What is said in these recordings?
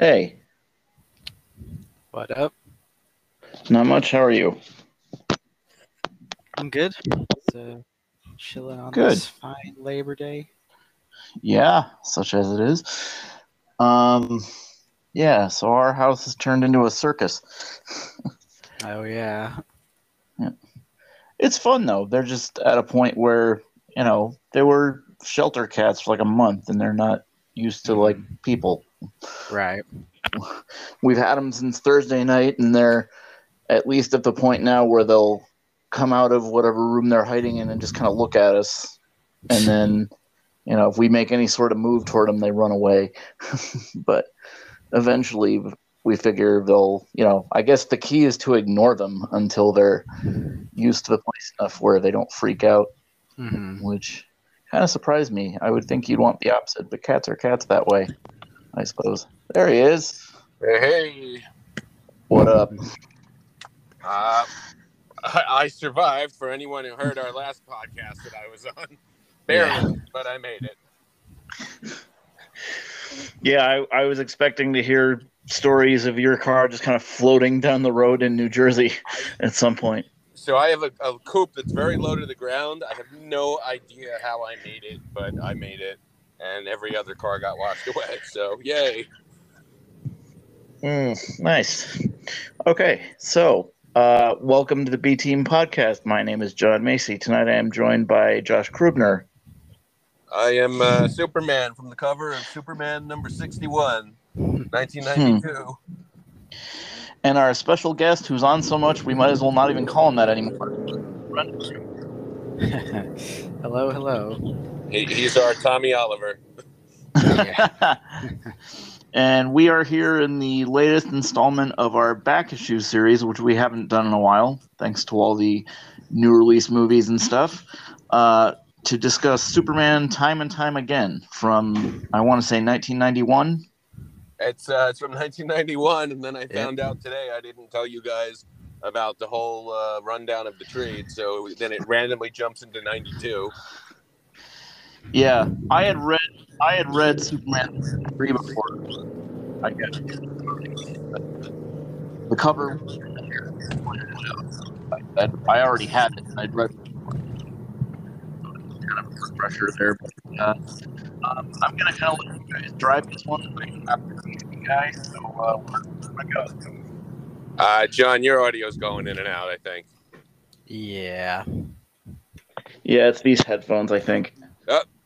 Hey, What up? not much. How are you? I'm good. So, chilling on Good. this fine Labor Day. Yeah, such as it is. Um, yeah. So our house has turned into a circus. Oh yeah. It's fun though. They're just at a point where you know they were shelter cats for like a month, and they're not used to like people. Right. We've had them since Thursday night, and they're at least at the point now where they'll come out of whatever room they're hiding in and just kind of look at us, and then you know if we make any sort of move toward them, they run away. but eventually, we figure they'll, you know, I guess the key is to ignore them until they're used to the place enough where they don't freak out, hmm which kind of surprised me. I would think you'd want the opposite, but cats are cats that way, I suppose. There he is. Hey, What up? uh, I, I survived. For anyone who heard our last podcast that I was on, barely, but I made it. Yeah, I, I was expecting to hear stories of your car just kind of floating down the road in New Jersey at some point. So I have a, a coupe that's very low to the ground. I have no idea how I made it, but I made it, and every other car got washed away. So yay! Mm, nice. Okay, so uh, welcome to the B Team podcast. My name is John Macy. Tonight I am joined by Josh Krubner. I am uh, Superman from the cover of Superman number sixty-one, 1992. And our special guest, who's on so much, we might as well not even call him that anymore. hello, hello. He, he's our Tommy Oliver. and we are here in the latest installment of our back issue series, which we haven't done in a while, thanks to all the new release movies and stuff, uh, to discuss Superman time and time again from, I want to say, 1991. It's uh, it's from 1991, and then I Yep. found out today I didn't tell you guys about the whole uh, rundown of the trade. So then it randomly jumps into 92. Yeah, I had read I had read Superman three before. I guess the cover. I, I already had it. and I'd read. Kind of a refresher there, but uh, um, I'm gonna kind of let you guys drive this one. I'm not the guy, so uh, where where do I go? Uh, John, your audio's going in and out. I think. Yeah. Yeah, it's these headphones. I think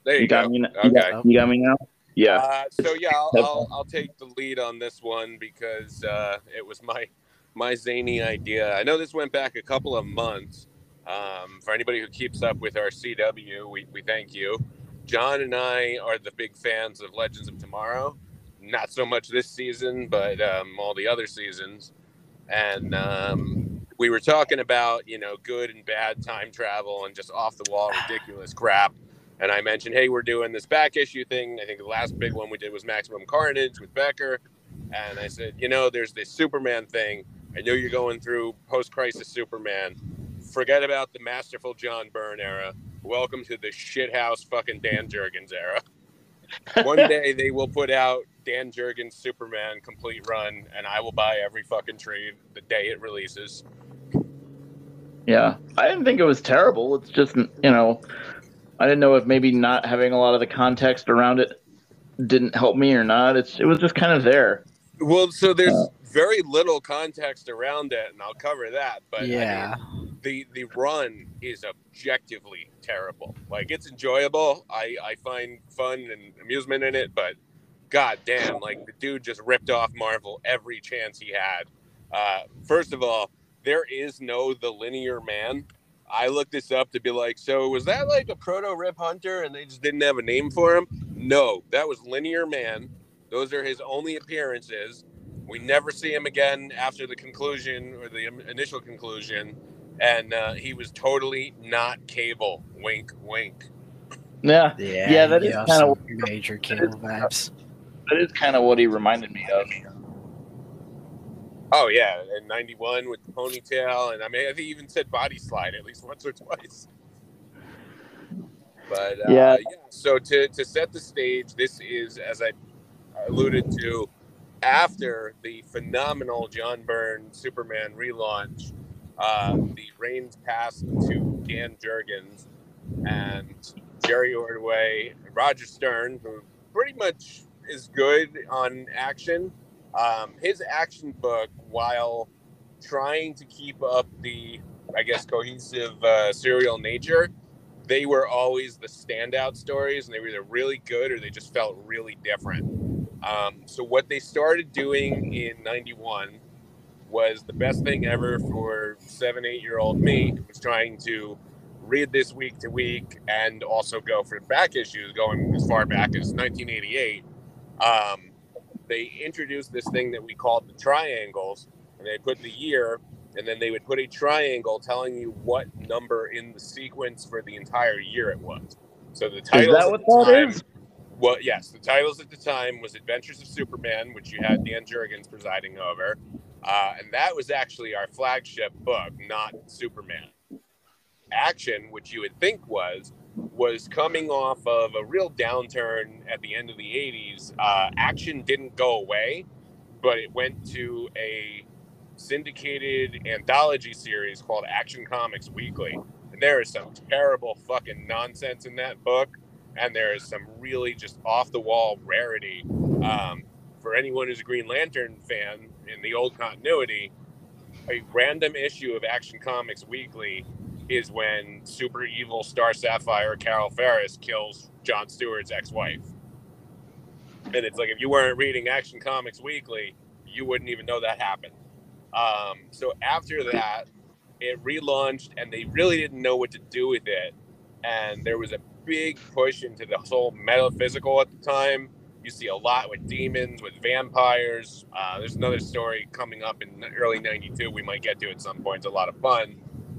There you, you got go. me. Now? You, Okay. got, you got me now. Yeah. Uh, so yeah, I'll, I'll, I'll take the lead on this one because uh, it was my my zany idea. I know this went back a couple of months. Um, for anybody who keeps up with our CW, we, we thank you. John and I are the big fans of Legends of Tomorrow. Not so much this season, but um, all the other seasons. And um, we were talking about you know good and bad time travel and just off the wall ridiculous crap and I mentioned, hey, we're doing this back issue thing. I think the last big one we did was Maximum Carnage with Becker. And I said, you know, there's this Superman thing. I know you're going through post crisis Superman. Forget about the masterful John Byrne era. Welcome to the shithouse fucking Dan Jurgens era. One day they will put out Dan Jurgens Superman complete run, and I will buy every fucking trade the day it releases. Yeah, I didn't think it was terrible. It's just you know, I didn't know if maybe not having a lot of the context around it didn't help me or not. It's it was just kind of there. Well, so there's Uh, very little context around it, and I'll cover that. But I mean, yeah. the the run is objectively terrible. Like it's enjoyable. I I find fun and amusement in it, but god damn, like the dude just ripped off Marvel every chance he had. Uh, first of all, there is no the linear man. I looked this up to be like, so was that like a proto Rip Hunter and they just didn't have a name for him? No, that was Linear Man. Those are his only appearances. We never see him again after the conclusion or the initial conclusion and uh, he was totally not cable. Wink, wink. Yeah, Yeah. Yeah, that is kinda major cable vibes. that is kind of what he reminded me of. Oh yeah, and '91 with the ponytail, and I mean, I think even said body slide at least once or twice. But uh, Yeah. yeah. So to to set the stage, this is as I alluded to, after the phenomenal John Byrne Superman relaunch. Uh, the reins passed to Dan Jurgens and Jerry Ordway, Roger Stern, who pretty much is good on action. Um, his action book, while trying to keep up the, I guess, cohesive uh, serial nature, they were always the standout stories, and they were either really good or they just felt really different. Um, so what they started doing in '91 was the best thing ever for seven, eight year old me. Was trying to read this week to week and also go for back issues going as far back as 1988. Um, they introduced this thing that we called the triangles, and they put the year, and then they would put a triangle telling you what number in the sequence for the entire year it was. So the title Is that what that time, is? well, yes, the titles at the time was Adventures of Superman, which you had Dan Jurgens presiding over, uh, and that was actually our flagship book, not Superman. Action, which you would think was, was coming off of a real downturn at the end of the 80s. Uh, action didn't go away, but it went to a syndicated anthology series called Action Comics Weekly. And there is some terrible fucking nonsense in that book. And there is some really just off the wall rarity. Um, for anyone who's a Green Lantern fan in the old continuity, a random issue of Action Comics Weekly is when super evil Star Sapphire Carol Ferris kills John Stewart's ex-wife. And it's like if you weren't reading Action Comics Weekly, you wouldn't even know that happened. Um, so after that, it relaunched, and they really didn't know what to do with it. And there was a big push into the whole metaphysical at the time. You see a lot with demons, with vampires. Uh, there's another story coming up in early '92 we might get to at some point. It's a lot of fun.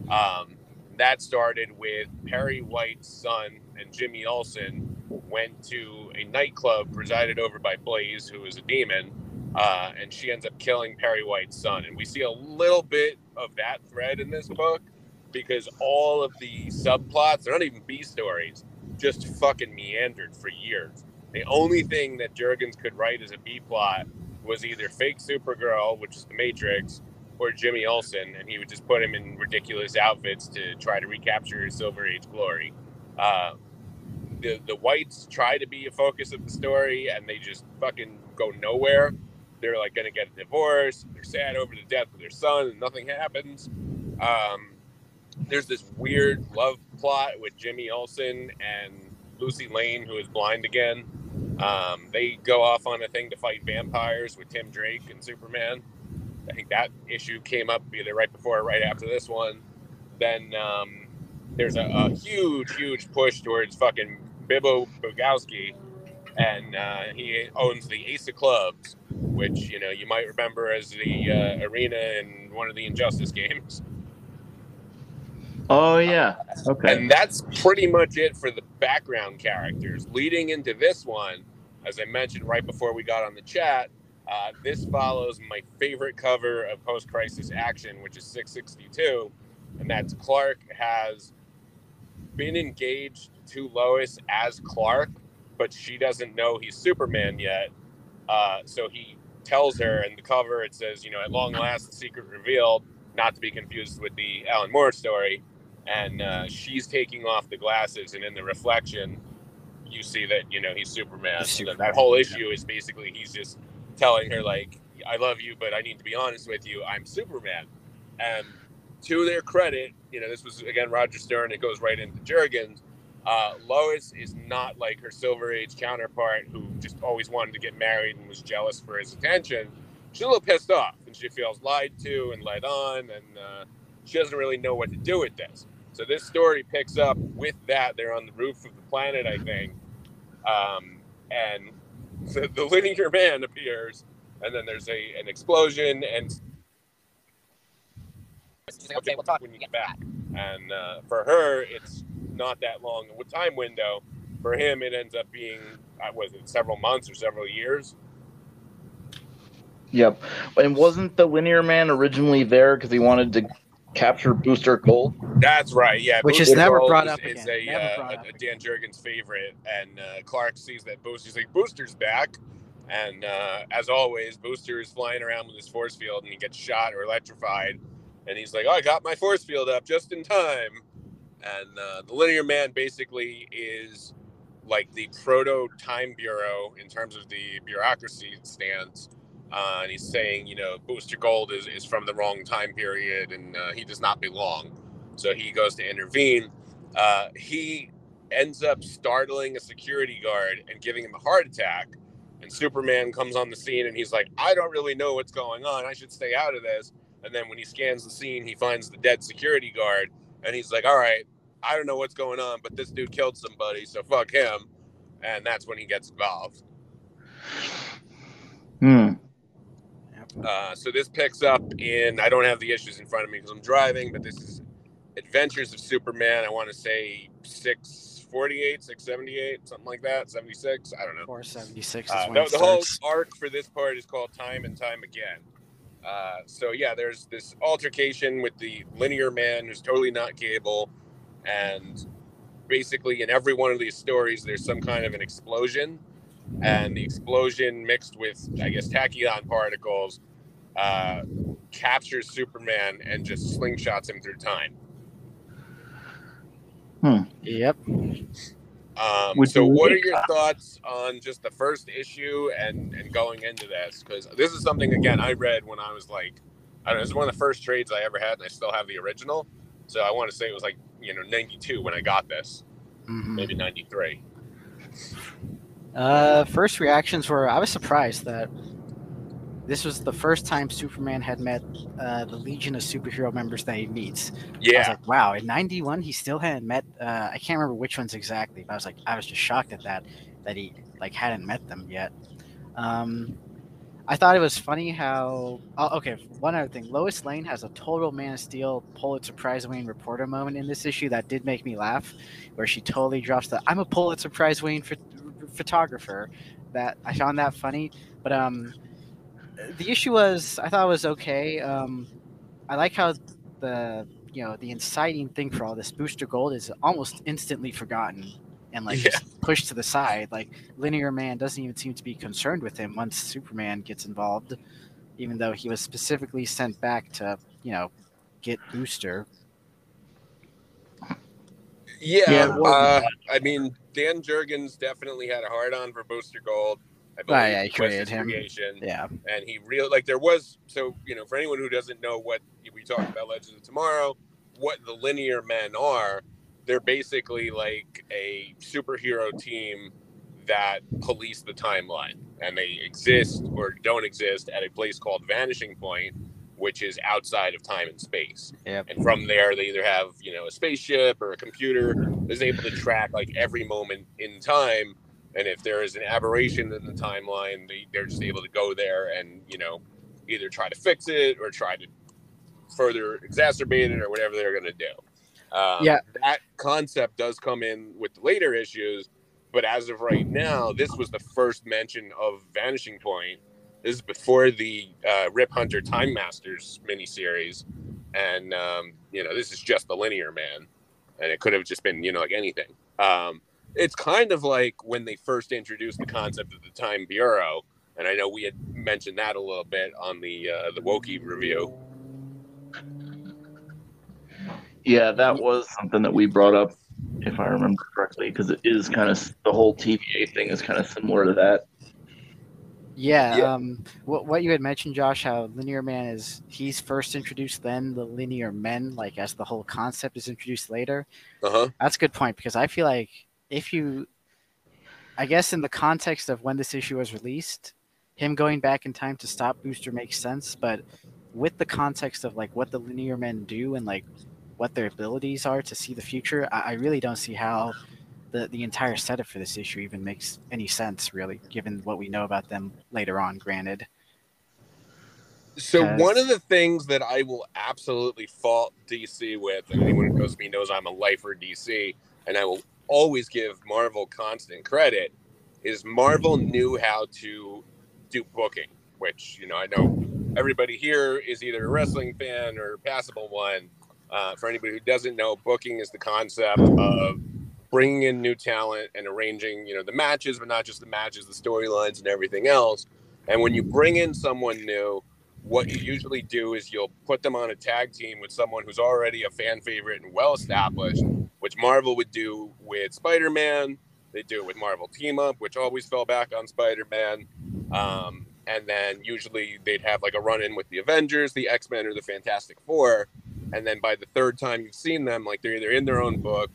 Um, that started with Perry White's son and Jimmy Olsen went to a nightclub presided over by Blaze, who is a demon, uh, and she ends up killing Perry White's son. And we see a little bit of that thread in this book because all of the subplots, they're not even B stories, just fucking meandered for years. The only thing that Jurgens could write as a B plot was either fake Supergirl, which is the Matrix, or Jimmy Olsen, and he would just put him in ridiculous outfits to try to recapture his Silver Age glory. Uh, the the whites try to be a focus of the story, and they just fucking go nowhere. They're like going to get a divorce. They're sad over the death of their son, and nothing happens. Um, there's this weird love plot with Jimmy Olsen and Lucy Lane, who is blind again. Um, they go off on a thing to fight vampires with Tim Drake and Superman. I think that issue came up either right before or right after this one. Then um, there's a, a, huge, huge push towards fucking Bibbo Bibbowski, and uh, he owns the Ace of Clubs, which you know you might remember as the uh, arena in one of the Injustice games. Oh yeah. Okay. And that's pretty much it for the background characters. Leading into this one, as I mentioned right before we got on the chat, uh, this follows my favorite cover of post crisis action, which is 662. And that's Clark has been engaged to Lois as Clark, but she doesn't know he's Superman yet. Uh, so he tells her in the cover, it says, you know, at long last, the secret revealed, not to be confused with the Alan Moore story. And uh, she's taking off the glasses, and in the reflection, you see that, you know, he's Superman. He's So that whole issue is basically he's just telling her like i love you but i need to be honest with you. I'm superman. And to their credit you know this was again roger stern it goes right into jurgens uh, lois is not like her silver age counterpart who just always wanted to get married and was jealous for his attention. She's a little pissed off and she feels lied to and led on and uh, she doesn't really know what to do with this. So this story picks up with that. They're on the roof of the planet i think. Um, and the, the linear man appears, and then there's a an explosion, and Okay, we'll talk when you get back. And uh, for her, it's not that long a time window. For him, it ends up being uh, was it several months or several years? Yep. And wasn't the linear man originally there because he wanted to capture Booster Gold? That's right. Yeah, Which is never Gold brought is, up is again. a, uh, a, a Dan Jurgens favorite, and uh, Clark sees that Booster's like Booster's back. And uh, as always, Booster is flying around with his force field and he gets shot or electrified. And he's like, Oh, I got my force field up just in time. And uh, the Linear Man basically is like the proto Time Bureau in terms of the bureaucracy stance. Uh, and he's saying, you know, Booster Gold is, is from the wrong time period and uh, he does not belong. So he goes to intervene. Uh, he ends up startling a security guard and giving him a heart attack. And Superman comes on the scene and he's like, I don't really know what's going on. I should stay out of this. And then when he scans the scene, he finds the dead security guard and he's like, All right, I don't know what's going on, but this dude killed somebody, so fuck him. And that's when he gets involved. Hmm. Uh, so this picks up in, I don't have the issues in front of me because I'm driving, but this is Adventures of Superman. I want to say 648, 678, something like that, 76. I don't know. 476 is Uh, it the whole arc for this part is called Time and Time Again. Uh, so yeah, there's this altercation with the linear man who's totally not cable, and basically in every one of these stories, there's some kind of an explosion, and the explosion mixed with I guess tachyon particles uh, captures Superman and just slingshots him through time. Yep. Um, so, what are your thoughts on just the first issue and and going into this? Because this is something again I read when I was like, I don't know, it's one of the first trades I ever had, and I still have the original. So I want to say it was like you know '92 when I got this, Mhm. maybe '93. Uh, first reactions were I was surprised that this was the first time Superman had met uh, the Legion of superhero members that he meets. I was Yeah, like, wow, in '91 he still hadn't met. Uh, I can't remember which ones exactly, but I was like, I was just shocked at that that he like hadn't met them yet. Um, I thought it was funny how. Oh, okay, one other thing. Lois Lane has a total Man of Steel Pulitzer Prize winning reporter moment in this issue that did make me laugh, where she totally drops the "I'm a Pulitzer Prize winning ph- photographer." That I found that funny, but um, the issue was I thought it was okay. Um, I like how the you know the inciting thing for all this booster gold is almost instantly forgotten and like Yeah. just pushed to the side. Like Linear Man doesn't even seem to be concerned with him once Superman gets involved, even though he was specifically sent back to you know get Booster. yeah. Yeah, uh, I mean, Dan Jurgens definitely had a hard on for Booster Gold. I believe yeah, he created him. creation. Yeah, and he really like there was so you know for anyone who doesn't know what we talked about legends of tomorrow what the linear men are they're basically like a superhero team that police the timeline and they exist or don't exist at a place called vanishing point which is outside of time and space Yep. and from there they either have you know a spaceship or a computer that's able to track like every moment in time and if there is an aberration in the timeline they, they're just able to go there and you know either try to fix it or try to further exacerbate it or whatever they're going to do. Um, Yeah. that concept does come in with later issues but as of right now this was the first mention of vanishing point. This is before the uh, rip hunter time masters miniseries. And um, you know this is just the linear man. And it could have just been you know like anything. Um, it's kind of like when they first introduced the concept of the Time Bureau, and I know we had mentioned that a little bit on the uh, the Loki review. Yeah, that was something that we brought up, if I remember correctly, because it is kind of the whole TVA thing is kind of similar to that. yeah. Yeah. Um, what what you had mentioned, Josh, how Linear Man is he's first introduced, then the Linear Men, like as the whole concept is introduced later. Uh huh. That's a good point because I feel like if you, I guess, in the context of when this issue was released, him going back in time to stop Booster makes sense. But with the context of like what the linear men do and like what their abilities are to see the future, I, I really don't see how the the entire setup for this issue even makes any sense, really, given what we know about them later on. Granted, So Because- one of the things that I will absolutely fault DC with, and anyone who knows me knows I'm a lifer DC, and I will always give Marvel constant credit, is Marvel knew how to do booking, which you know I know everybody here is either a wrestling fan or a passable one. Uh, for anybody who doesn't know, booking is the concept of bringing in new talent and arranging, you know, the matches, but not just the matches, the storylines and everything else. And when you bring in someone new, what you usually do is you'll put them on a tag team with someone who's already a fan favorite and well established, which Marvel would do with Spider Man. They do it with Marvel Team Up, which always fell back on Spider Man. Um, and then usually they'd have like a run in with the Avengers, the X Men, or the Fantastic Four. And then by the third time you've seen them, like they're either in their own book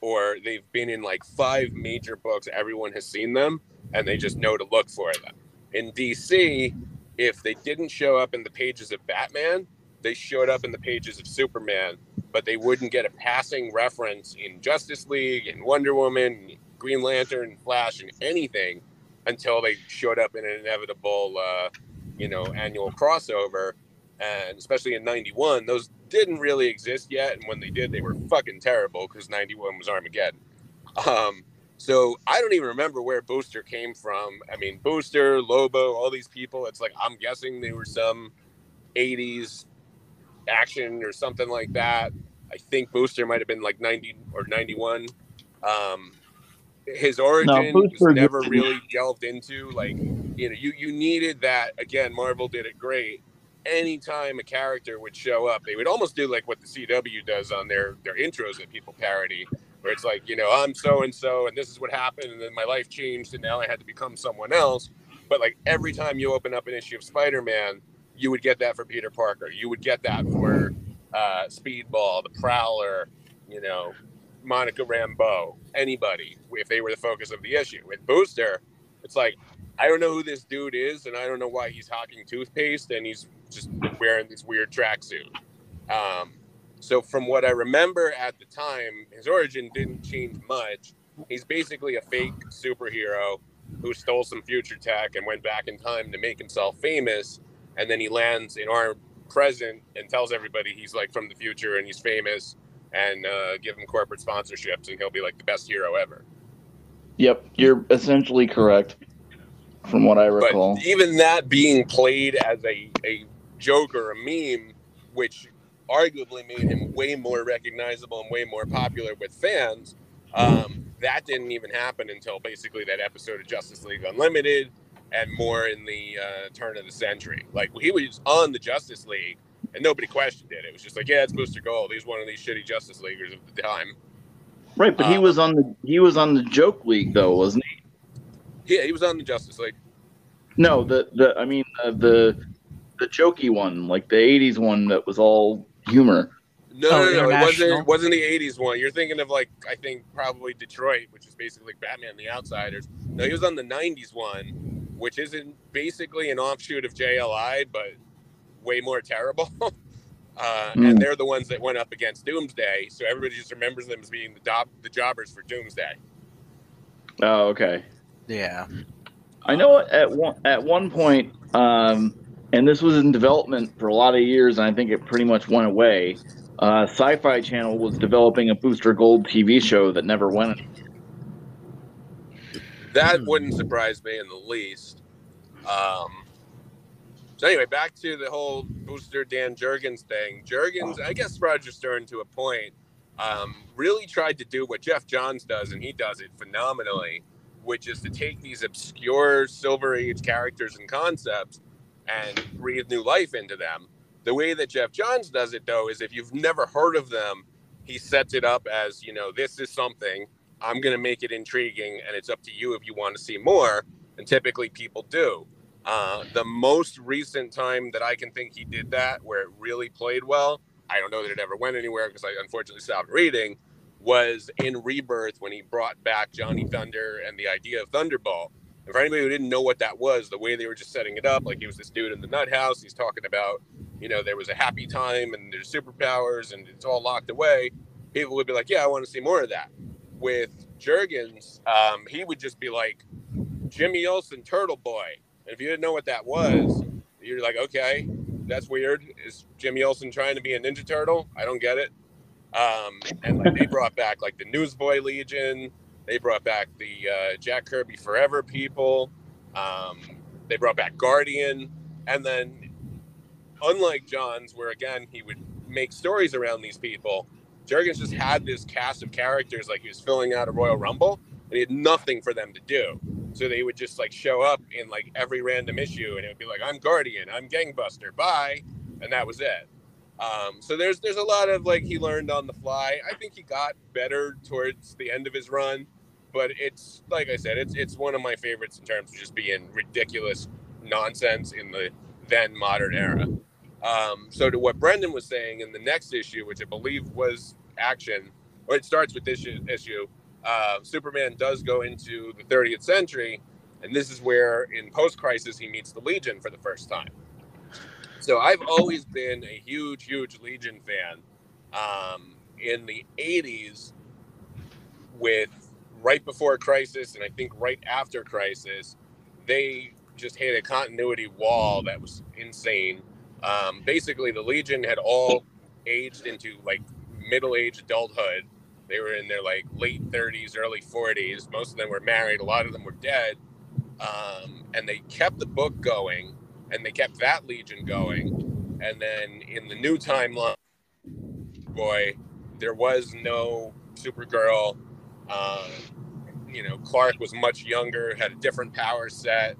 or they've been in like five major books. Everyone has seen them and they just know to look for them. In DC, if they didn't show up in the pages of Batman, they showed up in the pages of Superman, but they wouldn't get a passing reference in Justice League and Wonder Woman, Green Lantern, Flash, and anything until they showed up in an inevitable, uh, you know, annual crossover. And especially in '91, those didn't really exist yet. And when they did, they were fucking terrible because '91 was Armageddon. Um, so I don't even remember where Booster came from. I mean, Booster, Lobo, all these people. It's like I'm guessing they were some '80s action or something like that. I think Booster might have been like 90 or 91. Um, his origin no, was never really delved into. Like, you know, you you needed that. Again, Marvel did it great. Anytime a character would show up, they would almost do like what the CW does on their their intros that people parody, where it's like, you know, I'm so and so, and this is what happened, and then my life changed, and now I had to become someone else. But like every time you open up an issue of Spider-Man, you would get that for Peter Parker. You would get that for uh, Speedball, the Prowler, you know, Monica Rambeau, anybody, if they were the focus of the issue. With Booster, it's like, I don't know who this dude is, and I don't know why he's hawking toothpaste and he's just wearing this weird tracksuit. Um, so, from what I remember at the time, his origin didn't change much. He's basically a fake superhero who stole some future tech and went back in time to make himself famous. And then he lands in our present and tells everybody he's like from the future and he's famous and uh, give him corporate sponsorships, and he'll be like the best hero ever. Yep, you're essentially correct, from what I recall. But even that being played as a, a joke or a meme, which arguably made him way more recognizable and way more popular with fans, um, that didn't even happen until basically that episode of Justice League Unlimited and more in the uh, turn of the century. Like he was on the Justice League and nobody questioned it. It was just like, yeah, it's Booster Gold. He's one of these shitty Justice Leaguers of the time. Right, but he uh, was on the he was on the Joke League though, wasn't he? Yeah, he was on the Justice League. No, the the I mean uh, the the jokey one, like the '80s one that was all humor. No, oh, no, no, it wasn't. wasn't the '80s one. You're thinking of like I think probably Detroit, which is basically Batman: and The Outsiders. No, he was on the '90s one, which isn't basically an offshoot of JLI, but way more terrible. Uh, mm. And they're the ones that went up against Doomsday, so everybody just remembers them as being the job the jobbers for Doomsday. Oh, okay. Yeah. I know at one at one point, um, and this was in development for a lot of years, and I think it pretty much went away. Uh, Sci-Fi Channel was developing a Booster Gold TV show that never went. That wouldn't surprise me in the least. Um, so anyway, back to the whole booster Dan Jurgens thing. Jurgens, I guess Roger Stern to a point, um, really tried to do what Geoff Johns does, and he does it phenomenally, which is to take these obscure Silver Age characters and concepts and breathe new life into them. The way that Geoff Johns does it, though, is if you've never heard of them, he sets it up as, you know, this is something. I'm going to make it intriguing, and it's up to you if you want to see more. And typically people do. Uh, the most recent time that I can think he did that, where it really played well, I don't know that it ever went anywhere because I unfortunately stopped reading, was in Rebirth when he brought back Johnny Thunder and the idea of Thunderbolt. And for anybody who didn't know what that was, the way they were just setting it up, like he was this dude in the nut house, he's talking about, you know, there was a happy time and there's superpowers and it's all locked away. People would be like, yeah, I want to see more of that. With Jurgens, um, he would just be like, Jimmy Olsen, Turtle Boy and if you didn't know what that was, you're like, okay, that's weird. Is Jimmy Olsen trying to be a Ninja Turtle? I don't get it. Um, and like they brought back like the Newsboy Legion. They brought back the uh, Jack Kirby Forever people. Um, they brought back Guardian, and then unlike Johns, where again he would make stories around these people, Jurgens just had this cast of characters like he was filling out a Royal Rumble, and he had nothing for them to do. So they would just like show up in like every random issue, and it would be like, "I'm Guardian, I'm Gangbuster, bye," and that was it. Um, so there's there's a lot of like he learned on the fly. I think he got better towards the end of his run, but it's like I said, it's it's one of my favorites in terms of just being ridiculous nonsense in the then modern era. Um, so to what Brendan was saying in the next issue, which I believe was action, or it starts with this issue, uh, Superman does go into the 30th century, and this is where in post-crisis he meets the Legion for the first time. So I've always been a huge, huge Legion fan. Um, in the 80s, with right before Crisis and I think right after Crisis, they just hit a continuity wall that was insane. Um, basically, the Legion had all aged into like middle-aged adulthood. They were in their like late 30s, early 40s. Most of them were married. A lot of them were dead, um, and they kept the book going, and they kept that Legion going. And then in the new timeline, boy, there was no Supergirl. Uh, you know, Clark was much younger, had a different power set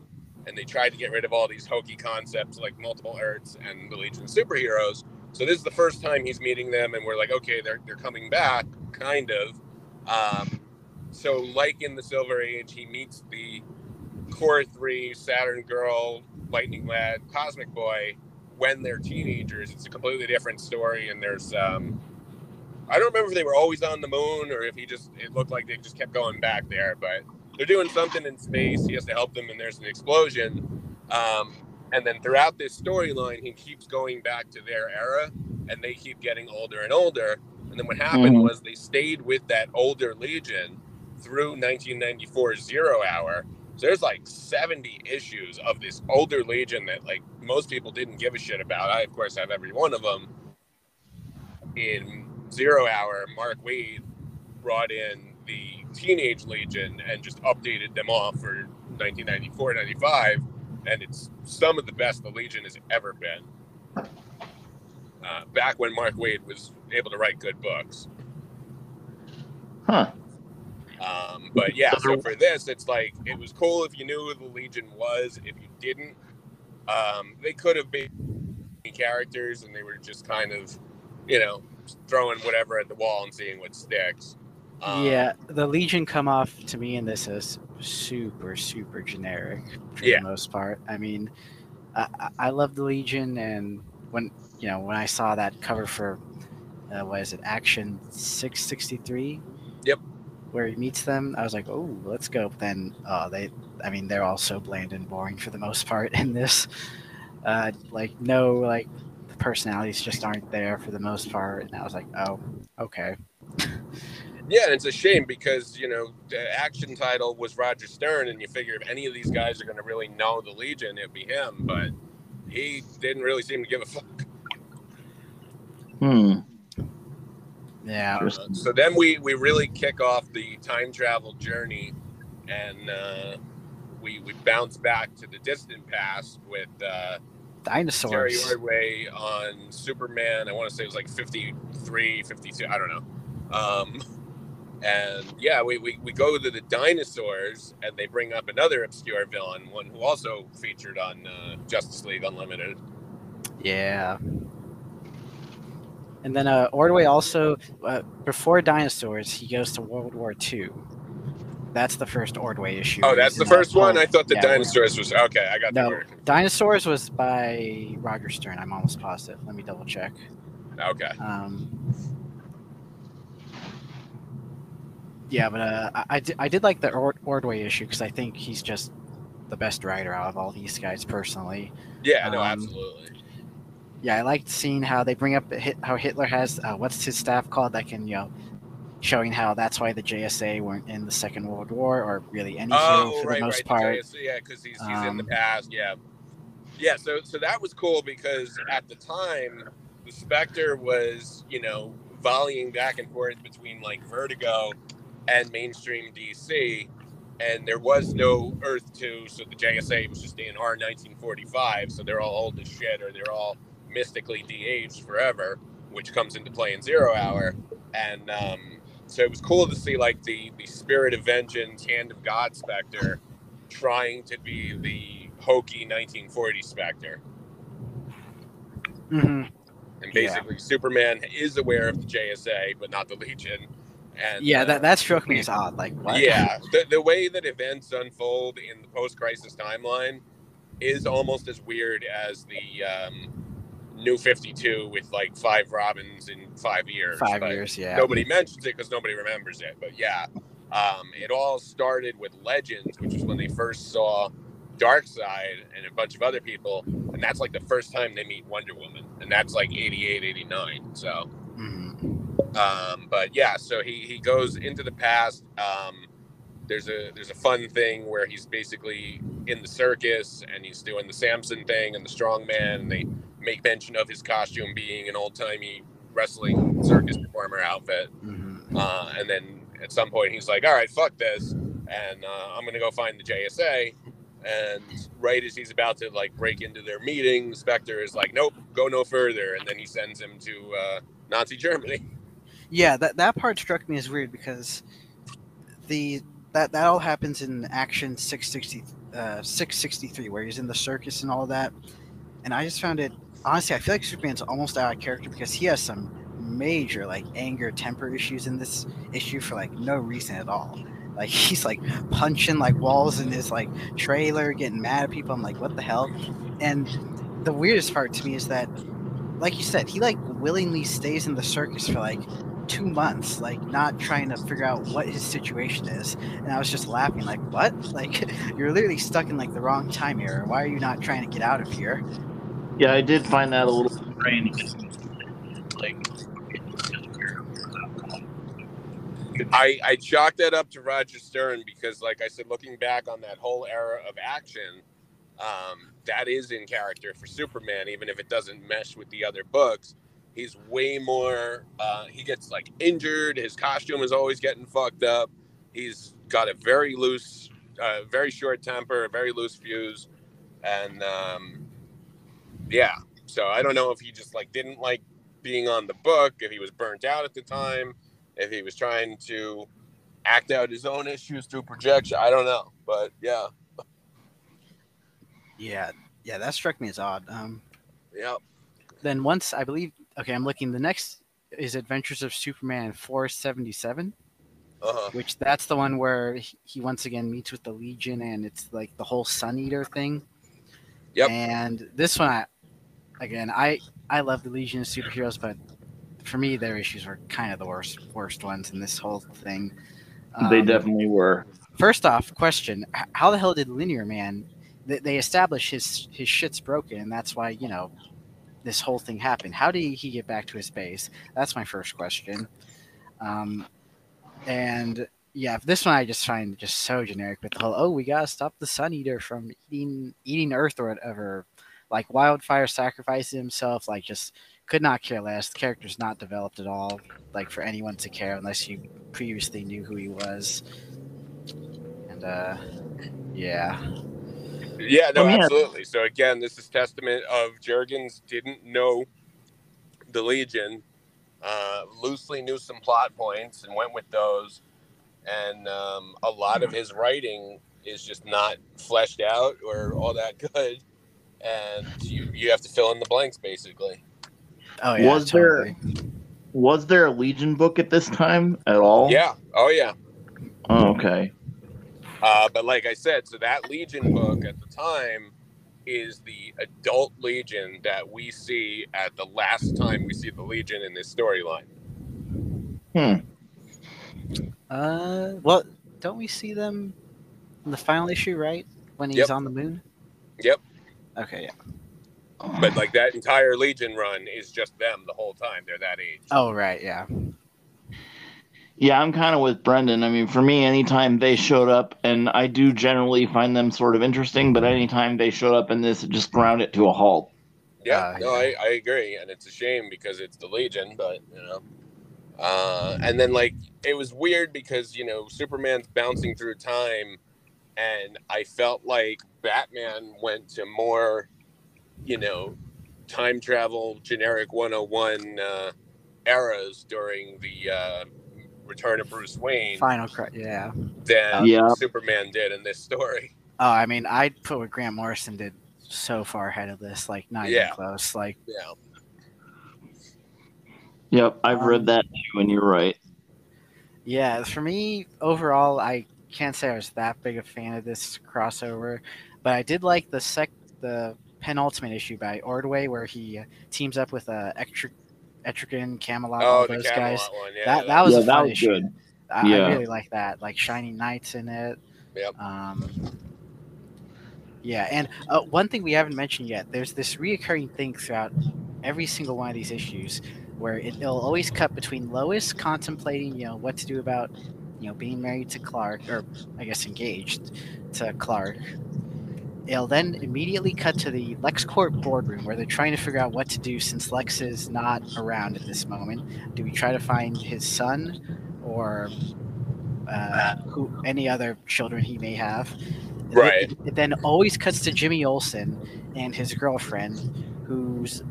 and they tried to get rid of all these hokey concepts like multiple Earths and the Legion of Superheroes. So this is the first time he's meeting them, and we're like, okay, they're they're coming back, kind of. Um, so like in the Silver Age, he meets the Core Three, Saturn Girl, Lightning Lad, Cosmic Boy when they're teenagers. It's a completely different story, and there's um, I don't remember if they were always on the moon or if he just it looked like they just kept going back there, but they're doing something in space. He has to help them, and there's an explosion. Um, and then throughout this storyline, he keeps going back to their era, and they keep getting older and older. And then what happened mm. was they stayed with that older Legion through 1994 Zero Hour. So there's like 70 issues of this older Legion that like most people didn't give a shit about. I of course have every one of them. In Zero Hour, Mark Waid brought in the Teenage Legion and just updated them all for 1994, 95, and it's some of the best the Legion has ever been. Uh, back when Mark Waid was able to write good books. Huh. Um, but yeah, so for this, it's like it was cool if you knew who the Legion was. If you didn't, um, they could have been characters, and they were just kind of, you know, throwing whatever at the wall and seeing what sticks. Um, yeah, the Legion come off to me in this as super, super generic for yeah. the most part. I mean, I, I love the Legion, and when you know when I saw that cover for uh, what is it, Action Six Sixty Three? Yep. Where he meets them, I was like, oh, let's go. But then, uh, they, I mean, they're all so bland and boring for the most part in this. Uh, like no, like the personalities just aren't there for the most part, and I was like, oh, okay. Yeah, and it's a shame because you know the action title was Roger Stern, and you figure if any of these guys are going to really know the Legion, it'd be him. But he didn't really seem to give a fuck. Hmm. Yeah. Uh, so then we we really kick off the time travel journey, and uh, we we bounce back to the distant past with uh, dinosaurs. Jerry Ordway on Superman. I want to say it was like 53, 52. I don't know. Um, and yeah, we, we, we go to the dinosaurs, and they bring up another obscure villain, one who also featured on uh, Justice League Unlimited. Yeah. And then uh, Ordway also, uh, before dinosaurs, he goes to World War II. That's the first Ordway issue. Oh, that's the first that one. I thought the yeah, dinosaurs was okay. I got no. Dinosaurs was by Roger Stern. I'm almost positive. Let me double check. Okay. Um, yeah, but uh, I, I, did, like the Ordway issue because I think he's just the best writer out of all these guys personally. Yeah, no, um, absolutely. Yeah, I liked seeing how they bring up how Hitler has uh, what's his staff called that can you know showing how that's why the JSA weren't in the Second World War or really any oh, hero for right, the most right. part. The JSA, yeah, because he's, he's um, in the um, past. Yeah, yeah. So so that was cool because at the time the Spectre was you know volleying back and forth between like Vertigo and mainstream DC. And there was no Earth 2, so the JSA was just in R 1945, so they're all old as shit or they're all mystically de aged forever. which comes into play in Zero Hour, and um, so it was cool to see like the the Spirit of Vengeance, Hand of God Spectre, trying to be the hokey 1940 Spectre. hmm And basically, Superman is aware of the JSA, but not the Legion. And Yeah, uh, that, that struck me as odd. Like, what? Yeah, the, the way that events unfold in the post-crisis timeline is almost as weird as the um, New Fifty Two with like five Robins in five years. Five but years, yeah. Nobody mentions it because nobody remembers it. But yeah, um, it all started with Legends, which was when they first saw Darkseid and a bunch of other people, and that's like the first time they meet Wonder Woman, and that's like 88, 89. So. Mhm. Um, but yeah, so he, he goes into the past. Um, there's a there's a fun thing where he's basically in the circus and he's doing the Samson thing and the strongman, and they make mention of his costume being an old timey wrestling circus performer outfit. Mhm. Uh, and then at some point he's like, "All right, fuck this," and uh, I'm gonna go find the JSA. And right as he's about to like break into their meeting, Spectre is like, "Nope, go no further," and then he sends him to uh, Nazi Germany. Yeah, that that part struck me as weird because the that that all happens in Action 660 uh, 663 where he's in the circus and all that. And I just found it honestly, I feel like Superman's almost out of character because he has some major like anger temper issues in this issue for like no reason at all. Like he's like punching like walls in his like trailer, getting mad at people. I'm like, what the hell? And the weirdest part to me is that, like you said, he like willingly stays in the circus for like two months, like not trying to figure out what his situation is. And I was just laughing, like, what? Like, you're literally stuck in like the wrong time era. Why are you not trying to get out of here? Yeah, I did find that a little strange. Like, I, I chalked that up to Roger Stern because, like I said, looking back on that whole era of action, um, that is in character for Superman, even if it doesn't mesh with the other books. He's way more, uh, he gets like injured. His costume is always getting fucked up. He's got a very loose, uh, very short temper, a very loose fuse. And um, yeah, so I don't know if he just like didn't like being on the book, if he was burnt out at the time if he was trying to act out his own issues through projection. I don't know, but yeah, Yeah, yeah, that struck me as odd. Um, yeah, then once I believe, okay, I'm looking. The next is Adventures of Superman 477, uh-huh. which that's the one where he, he once again meets with the Legion, and it's like the whole Sun Eater thing. Yep. And this one, I, again, I I love the Legion of superheroes, but for me, their issues were kind of the worst worst ones in this whole thing. they Um, definitely were. First off, question: How the hell did Linear Man? They, they establish his his shit's broken, and that's why you know this whole thing happened. How did he get back to his base? That's my first question. Um, and yeah, this one I just find just so generic with the whole oh we gotta stop the Sun Eater from eating eating Earth or whatever. Like wildfire sacrificing himself, like just could not care less. The character's not developed at all, like for anyone to care unless you previously knew who he was. And uh yeah. Yeah, no, Oh, yeah. absolutely. So again, this is testament of Jurgens didn't know the Legion, uh, loosely knew some plot points and went with those, and um, a lot of his writing is just not fleshed out or all that good, and you you have to fill in the blanks basically. Oh yeah. Was there- Was there a Legion book at this time at all? Yeah. Oh yeah. Oh, okay. Uh, but like I said, so that Legion book at the time is the adult Legion that we see at the last time we see the Legion in this storyline. Hmm. Uh well don't we see them in the final issue, right? When he's Yep. on the moon? Yep. Okay, yeah. But like that entire Legion run is just them the whole time. They're that age. Oh right, yeah. Yeah, I'm kind of with Brendan. I mean, for me, anytime they showed up, and I do generally find them sort of interesting, but anytime they showed up in this, it just ground it to a halt. Yeah, Uh, no. I, I agree, and it's a shame because it's the Legion, but you know. Uh, and then like it was weird because you know Superman's bouncing through time, and I felt like Batman went to more, you know, time travel generic 101 uh, eras during the uh, Return of Bruce Wayne Final cry. Yeah. than Yeah. Superman did in this story. Oh, I mean, I'd put what Grant Morrison did so far ahead of this, like not Yeah. even close. Like, Yeah. Yep, I've Um, read that too, and you're right. yeah, for me overall, I can't say I was that big a fan of this crossover, but I did like the sec the penultimate issue by Ordway where he uh, teams up with a Etric, Etrigan, Camelot, Oh, all those Camelot guys. one. Yeah, That that was yeah, a that fun was good. I, Yeah. I really like that, like Shining Knights in it. Yep. Um, yeah, and uh, one thing we haven't mentioned yet, there's this reoccurring thing throughout every single one of these issues where it, it'll always cut between Lois contemplating, you know, what to do about, you know, being married to Clark, or I guess engaged to Clark. It'll then immediately cut to the LexCorp boardroom where they're trying to figure out what to do since Lex is not around at this moment. Do we try to find his son or uh, who any other children he may have? Right. It, it then always cuts to Jimmy Olsen and his girlfriend, who's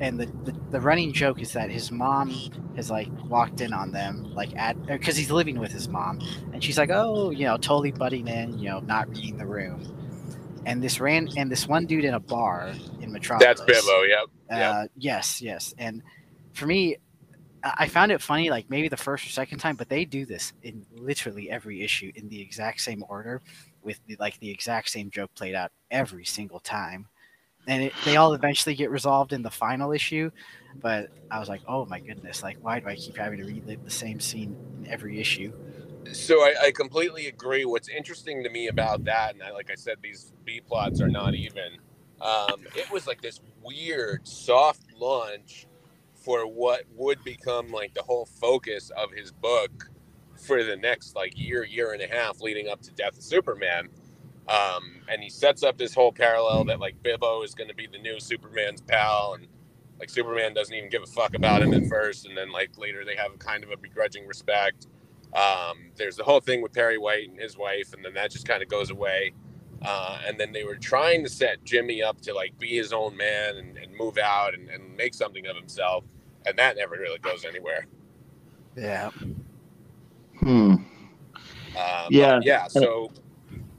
and the, the, the running joke is that his mom has like walked in on them like at because he's living with his mom and she's like oh you know totally butting in you know not reading the room and this ran and this one dude in a bar in Metropolis That's. Yep. Yep. uh, yes, yes. And for me, I I found it funny, like maybe the first or second time, but they do this in literally every issue in the exact same order, with the, like the exact same joke played out every single time, and it, they all eventually get resolved in the final issue. But I was like, oh my goodness, like why do I keep having to relive the same scene in every issue? So I, I completely agree. What's interesting to me about that, and I, like I said, these B plots are not even. Um, it was like this weird soft launch for what would become like the whole focus of his book for the next like year, year and a half leading up to Death of Superman. Um, and he sets up this whole parallel that like Bibbo is going to be the new Superman's pal, and like Superman doesn't even give a fuck about him at first, and then like later they have kind of a begrudging respect. Um, there's the whole thing with Perry White and his wife, and then that just kind of goes away. Uh, and then they were trying to set Jimmy up to like be his own man and, and move out and, and make something of himself, and that never really goes anywhere. Yeah, Hmm. Um, Yeah. yeah. So,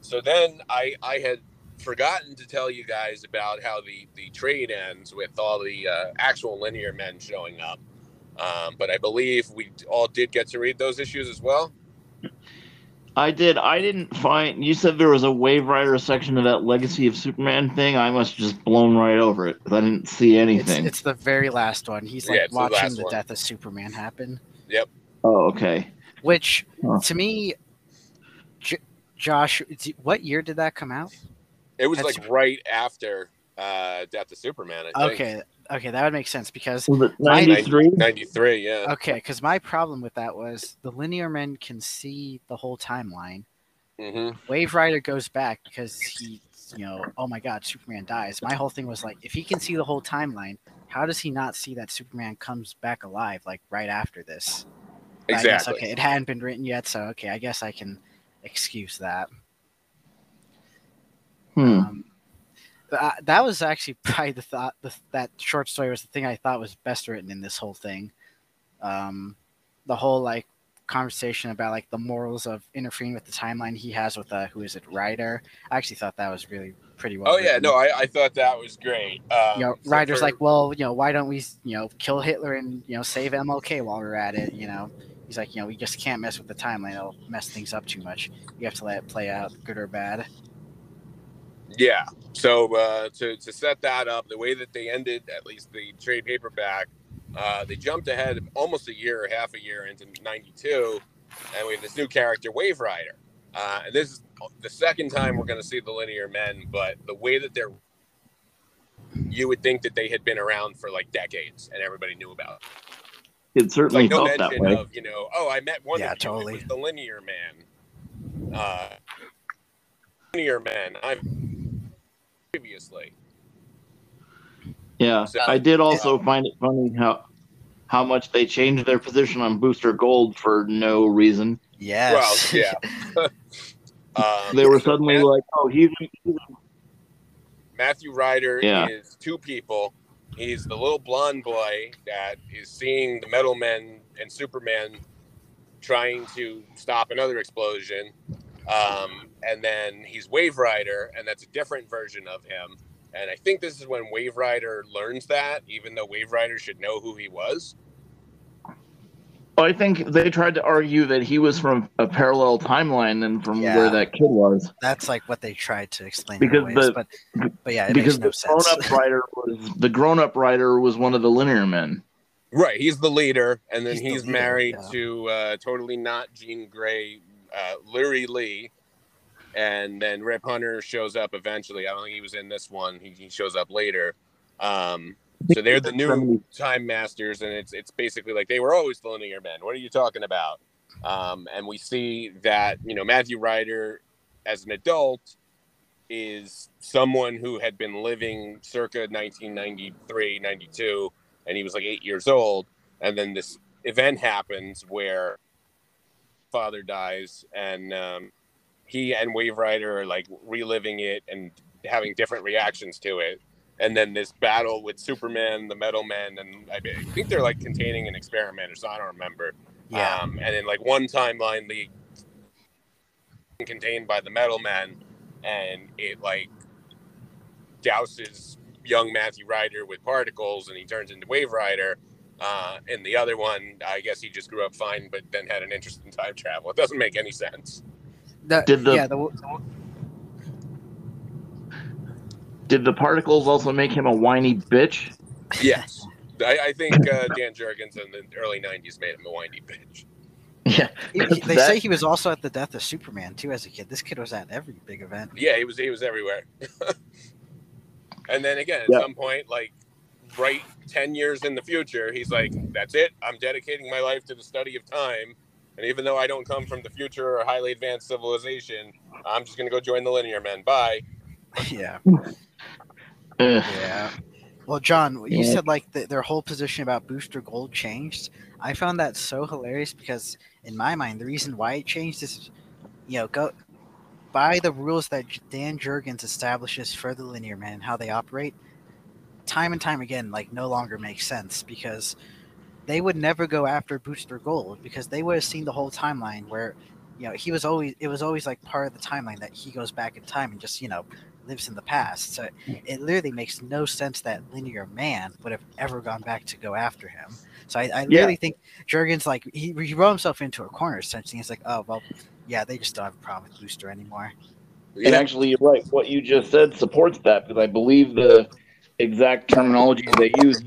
so then I I had forgotten to tell you guys about how the the trade ends with all the uh, actual linear men showing up. Um, but I believe we all did get to read those issues as well. I did. I didn't find. You said there was a Wave Rider section of that Legacy of Superman thing. I must have just blown right over it 'cause I didn't see it's, anything. it's the very last one. He's like Yeah, it's the watching the death of Superman happen. Yep. Oh, okay. Which Huh. to me, J- Josh, what year did that come out? It was That's- like right after uh, Death of Superman. I think. Okay, okay, that would make sense because Was it My- 93? 93, yeah. okay, because my problem with that was the linear men can see the whole timeline. hmm Wave Rider goes back because he, you know, oh my God, Superman dies. My whole thing was like, if he can see the whole timeline, how does he not see that Superman comes back alive like right after this? But I guess, Exactly. okay, it hadn't been written yet, so okay, I guess I can excuse that. Hmm. Um, but, uh, that was actually probably the thought. The, that short story was the thing I thought was best written in this whole thing. Um, the whole like conversation about like the morals of interfering with the timeline he has with uh, who is it, Ryder. I actually thought that was really pretty well. Oh yeah, no, I, I thought that was great. Um, You know, so Ryder's for- like, well, you know, why don't we, you know, kill Hitler and you know save MLK while we're at it? You know, he's like, you know, we just can't mess with the timeline; it'll mess things up too much. You have to let it play out, good or bad. Yeah. So uh, to to set that up, the way that they ended, at least the trade paperback, uh, they jumped ahead almost a year, half a year into '92, and we have this new character, Wave Rider. Uh, and this is the second time we're going to see the linear men, but the way that they're, you would think that they had been around for like decades and everybody knew about. It. It certainly like no felt that mention way. of you know, oh, I met one Yeah, of you. totally. It was the linear man. Uh, linear man. I'm previously. Yeah, So- I did also find it funny how how much they changed their position on Booster Gold for no reason. Yes. Well, yeah. um, They were so suddenly Matt- like, "Oh, he's, he's Matthew Ryder Yeah. is two people. He's the little blonde boy that is seeing the Metal Men and Superman trying to stop another explosion. Um, and then he's Wave Rider, and that's a different version of him. And I think this is when Wave Rider learns that, even though Wave Rider should know who he was. I think they tried to argue that he was from a parallel timeline than from Yeah. where that kid was. That's like what they tried to explain. Because ways, the- but but yeah, it because makes the no grown-up rider was the grown up rider was one of the linear men. Right, he's the leader, and then He's the leader, married yeah. to uh, totally not Jean Grey, uh, Liri Lee, and then Rip Hunter shows up eventually. I don't think he was in this one. He, he shows up later. Um, so they're the new time masters, and it's it's basically like they were always the linear men. What are you talking about? Um, and we see that you know Matthew Ryder, as an adult, is someone who had been living circa 1993, 92, and he was like eight years old. And then this event happens where father dies, and um, he and Wave Rider are like reliving it and having different reactions to it. And then this battle with Superman, the Metal Men, and I I think they're like containing an experiment or so. I don't remember. Yeah, Um, and in like one timeline, the contained by the Metal Men, and it like douses young Matthew Ryder with particles, and he turns into Wave Rider. Uh, and the other one, I guess he just grew up fine, but then had an interest in time travel. It doesn't make any sense. the, Did the- yeah the, Did the particles also make him a whiny bitch? Yes, I, I think uh, Dan Jurgens in the early '90s made him a whiny bitch. Yeah, they that- say he was also at the death of Superman too as a kid. This kid was at every big event. Yeah, he was he was everywhere. and then again, at Yeah. some point, like right ten years in the future, he's like, "That's it. I'm dedicating my life to the study of time." And even though I don't come from the future or highly advanced civilization, I'm just gonna go join the linear men. Bye. yeah, yeah. Well, John, you Yeah. said like the, their whole position about Booster Gold changed. I found that so hilarious because in my mind, the reason why it changed is, you know, go by the rules that Dan Jurgens establishes for the linear men and how they operate. Time and time again, like no longer makes sense because they would never go after Booster Gold because they would have seen the whole timeline where, you know, he was always it was always like part of the timeline that he goes back in time and just you know lives in the past. So it literally makes no sense that linear man would have ever gone back to go after him. So I, I Yeah. really think Jurgens like he, he wrote himself into a corner essentially. He's like, oh well, yeah, they just don't have a problem with Booster anymore. And actually, you're right. What you just said supports that because I believe the exact terminology they use.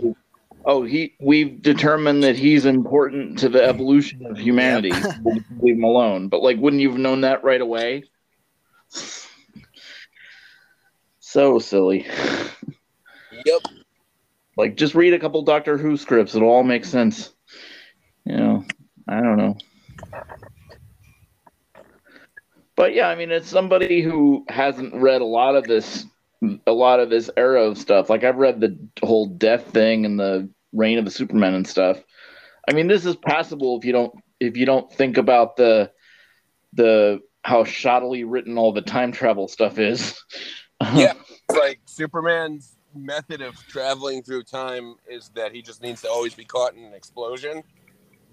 Oh, he. We've determined that he's important to the evolution of humanity. We'll Leave him alone. But like, wouldn't you have known that right away? So silly. Yep. Like, just read a couple Doctor Who scripts. It'll all make sense. You know, I don't know. But yeah, I mean, it's somebody who hasn't read a lot of this, a lot of this era of stuff. Like I've read the whole death thing and the reign of the Superman and stuff. I mean, this is passable if you don't if you don't think about the the how shoddily written all the time travel stuff is. Yeah. It's like Superman's method of traveling through time is that he just needs to always be caught in an explosion.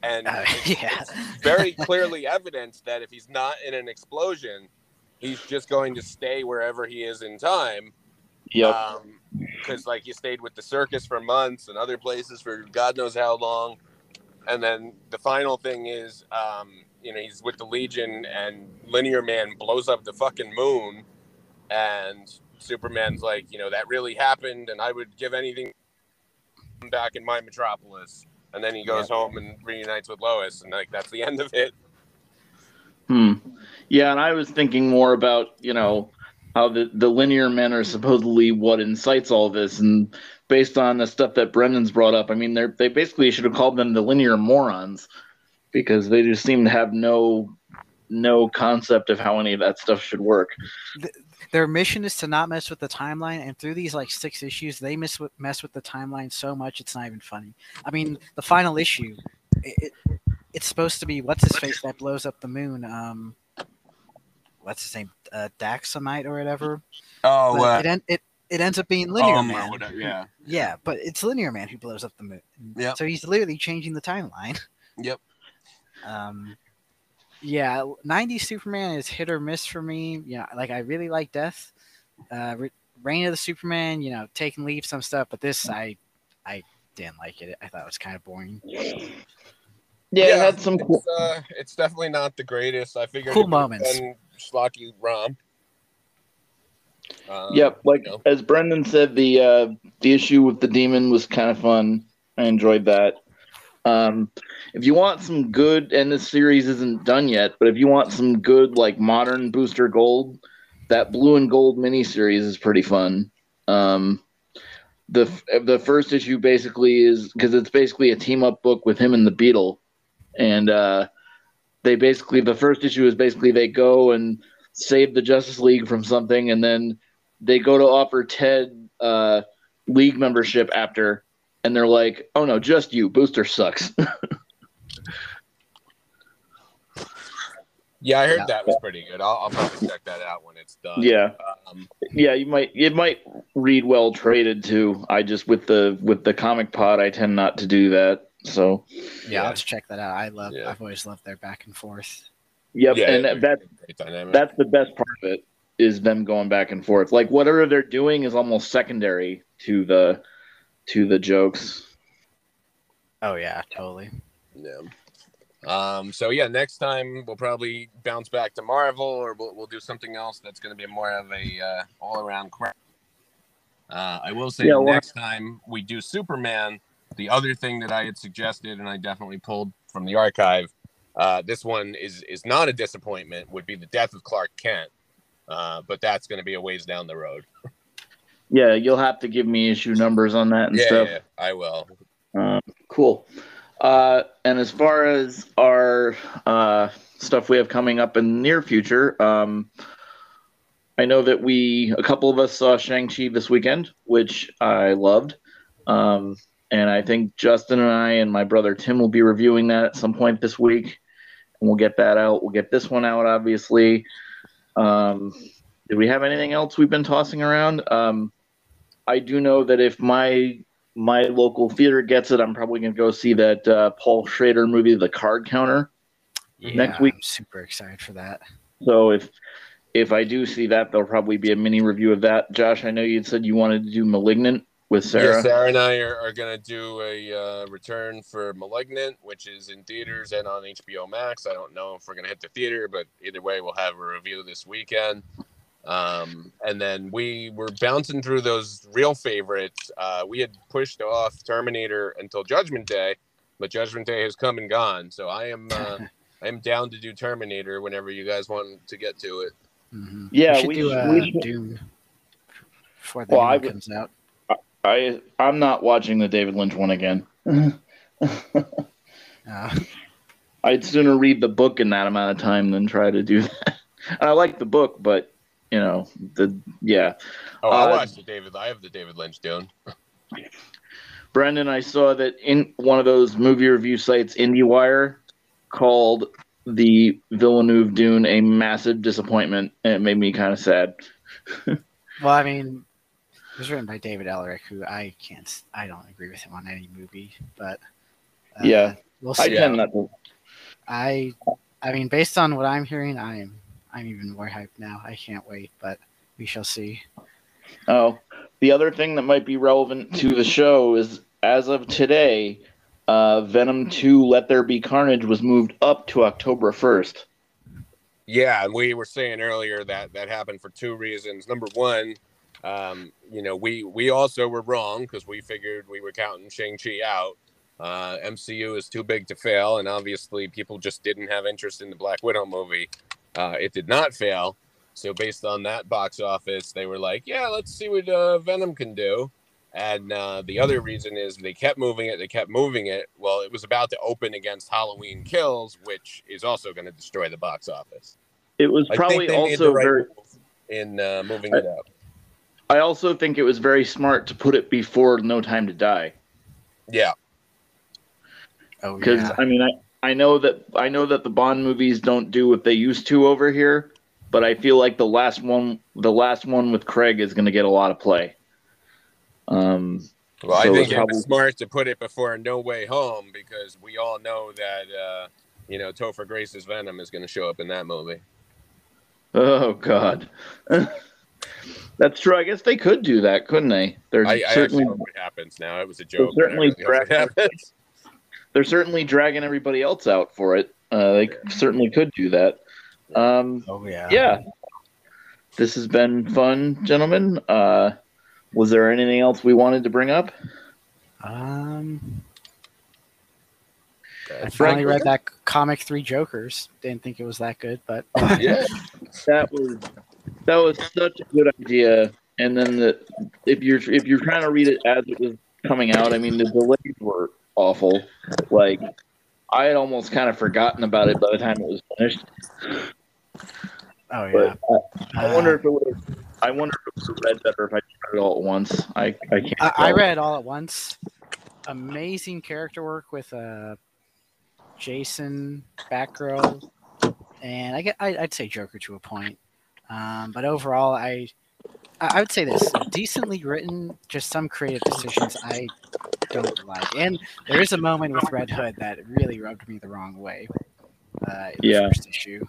And Uh, it's- yeah, it's very clearly evident that if he's not in an explosion, he's just going to stay wherever he is in time. yep. Because, like, he stayed with the circus for months and other places for God knows how long. And then the final thing is, um, you know, he's with the Legion and Linear Man blows up the fucking moon. And Superman's like, you know, that really happened. And I would give anything back in my metropolis. And then he goes home and reunites with Lois. And, like, that's the end of it. Hmm. Yeah, and I was thinking more about you know how the the linear men are supposedly what incites all this, and based on the stuff that Brendan's brought up, I mean they they basically should have called them the linear morons because they just seem to have no no concept of how any of that stuff should work. their mission is to not mess with the timeline, and through these like six issues, they mess with mess with the timeline so much it's not even funny. I mean, the final issue, it, it, it's supposed to be what's his face that blows up the moon. Um, what's his name? Uh, Daxamite or whatever. Oh, But it, en- it it ends up being Linear Um, Man. whatever, yeah. Yeah, but it's Linear Man who blows up the moon. Yep. So he's literally changing the timeline. Yep. Um, yeah, '90s Superman is hit or miss for me. You know, like I really like Death, uh, Re- Reign of the Superman. You know, taking leave some stuff, but this I, I didn't like it. I thought it was kind of boring. Yeah, it had some cool. It's, uh, it's definitely not the greatest. I figured Cool moments. been schlocky romp. Um, Yep, like you know. as Brendan said, the uh, the issue with the demon was kind of fun. I enjoyed that. Um, if you want some good, and this series isn't done yet, but if you want some good like modern Booster Gold, that Blue and Gold miniseries is pretty fun. Um, the the first issue basically is because it's basically a team up book with him and the Beetle, and uh, they basically the first issue is basically they go and save the Justice League from something, and then they go to offer Ted uh, league membership after, and they're like, "Oh no, just you. Booster sucks." Yeah, I heard Yeah. that was pretty good. I'll, I'll probably check that out when it's done. yeah, Um, yeah. You might it might read well traded too. I just with the with the comic pod, I tend not to do that. So Yeah, Yeah. let's check that out. I love. Yeah. I've always loved their back and forth. yep, yeah, and it's that great dynamic. that's the best part of it is them going back and forth. Like whatever they're doing is almost secondary to the to the jokes. Oh yeah, totally. Yeah. Um, so yeah, next time we'll probably bounce back to Marvel, or we'll, we'll do something else that's going to be more of a uh, all around crap. Uh, I will say Yeah, the well- next time we do Superman, the other thing that I had suggested and I definitely pulled from the archive, uh, this one is is not a disappointment. Would be the death of Clark Kent, uh, but that's going to be a ways down the road. Yeah, you'll have to give me issue numbers on that and Yeah, stuff. yeah, I will. Um, cool. Uh, and as far as our uh, stuff we have coming up in the near future, um, I know that we, a couple of us saw Shang-Chi this weekend, which I loved. Um, and I think Justin and I and my brother Tim will be reviewing that at some point this week. And we'll get that out. We'll get this one out, obviously. Um, did we have anything else we've been tossing around? Um, I do know that if my my local theater gets it, I'm probably going to go see that uh, Paul Schrader movie, The Card Counter. Yeah, Next week- I'm super excited for that. So if if I do see that, there'll probably be a mini review of that. Josh, I know you said you wanted to do *Malignant* with Sarah. Yeah, Sarah and I are, are going to do a uh, return for *Malignant*, which is in theaters and on HBO Max. I don't know if we're going to hit the theater, but either way, we'll have a review this weekend. Um, and then we were bouncing through those real favorites. Uh, we had pushed off *Terminator* until Judgment Day, but Judgment Day has come and gone. So I am uh, I am down to do *Terminator* whenever you guys want to get to it. Mhm. Yeah, we we should do should- uh, we should- Dune before the Well, new I one would- comes out. I I'm not watching the David Lynch one again. Uh, I'd sooner read the book in that amount of time than try to do that. And I like the book, but you know the yeah. Oh, I Uh, watched the David. I have the David Lynch Dune. Brendan, I saw that in one of those movie review sites, IndieWire, called the Villeneuve Dune a massive disappointment, and it made me kind of sad. well, I mean, it was written by David Ehrlich, who I can't, I don't agree with him on any movie, but uh, Yeah. we'll I see. Yeah. tend not to. I, I mean, based on what I'm hearing, I'm, I'm even more hyped now. I can't wait, but we shall see. Oh, the other thing that might be relevant to the show is, as of today, uh, Venom Two: Let There Be Carnage was moved up to October first. Yeah, we were saying earlier that that happened for two reasons. Number one, um, you know, we we also were wrong because we figured we were counting Shang Chi out. Uh, MCU is too big to fail, and obviously people just didn't have interest in the Black Widow movie. Uh, it did not fail, so based on that box office, they were like, "Yeah, let's see what uh, Venom can do." And uh, the other reason is they kept moving it, they kept moving it. Well, it was about to open against Halloween Kills, which is also going to destroy the box office. It was probably think they made also right very. in uh, moving it up. I also think it was very smart to put it before No Time to Die. Yeah, Oh because yeah, I mean I, I know that I know that the Bond movies don't do what they used to over here, but I feel like the last one the last one with Craig is going to get a lot of play. Um, Well, I think it's it probably- was smart to put it before No Way Home because we all know that uh, you know Topher Grace's Venom is going to show up in that movie. oh God, that's true. I guess they could do that, couldn't they? They're I, I certainly hope it happens now. It was a joke. certainly really hope it correct. happens. they're certainly dragging everybody else out for it. Uh, they certainly could do that. Um, Oh yeah. yeah, this has been fun, gentlemen. Uh, was there anything else we wanted to bring up? Um, I That's finally read that comic Three Jokers. Didn't think it was that good, but yeah. That was that was such a good idea. And then the if you're if you're trying to read it as it was coming out, I mean the delays were awful. Like I had almost kind of forgotten about it by the time it was finished. oh yeah. But I wonder if it would. I wonder if it would read better if I read it all at once. I I can't. I, I read it all at once. Amazing character work with uh, Jason, Batgirl, and I get I, I'd say Joker to a point. Um, but overall, I I would say this decently written. Just some creative decisions I don't like, and there is a moment with Red Hood that really rubbed me the wrong way. Uh, in the Yeah. first issue.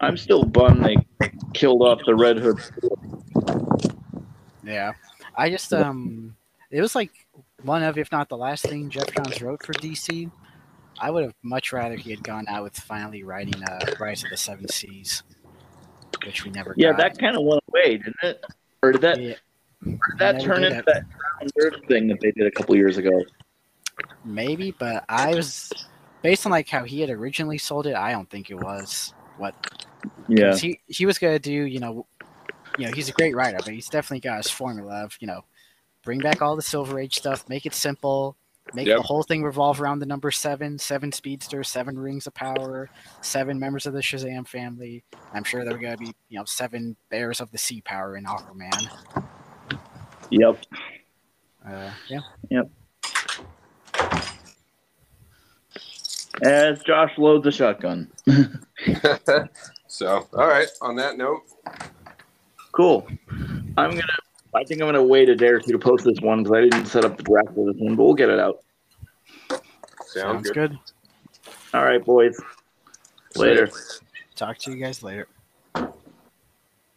I'm still bummed they killed off the Red Hood. Yeah, I just um, it was like one of, if not the last thing Geoff Johns wrote for DC. I would have much rather he had gone out with finally writing uh, Rise of the Seven Seas, which we never. Yeah, got. that kind of went away, didn't it? Or did that Yeah, or did that turn into that. that thing that they did a couple years ago? maybe, but I was based on like how he had originally sold it. I don't think it was what Yeah. he he was gonna do. You know, you know, he's a great writer, but he's definitely got his formula of you know, bring back all the Silver Age stuff, make it simple, make Yep. the whole thing revolve around the number seven, seven speedsters, seven rings of power, seven members of the Shazam family. I'm sure there are gonna be you know seven bears of the sea power in Aquaman. Yep. Uh, yeah, Yep. As Josh loads a shotgun. so, all right. On that note, Cool. I'm gonna. I think I'm gonna wait a day or two to post this one because I didn't set up the draft for this one, but we'll get it out. sounds, sounds good. good. All right, boys. Later. Talk to you guys later.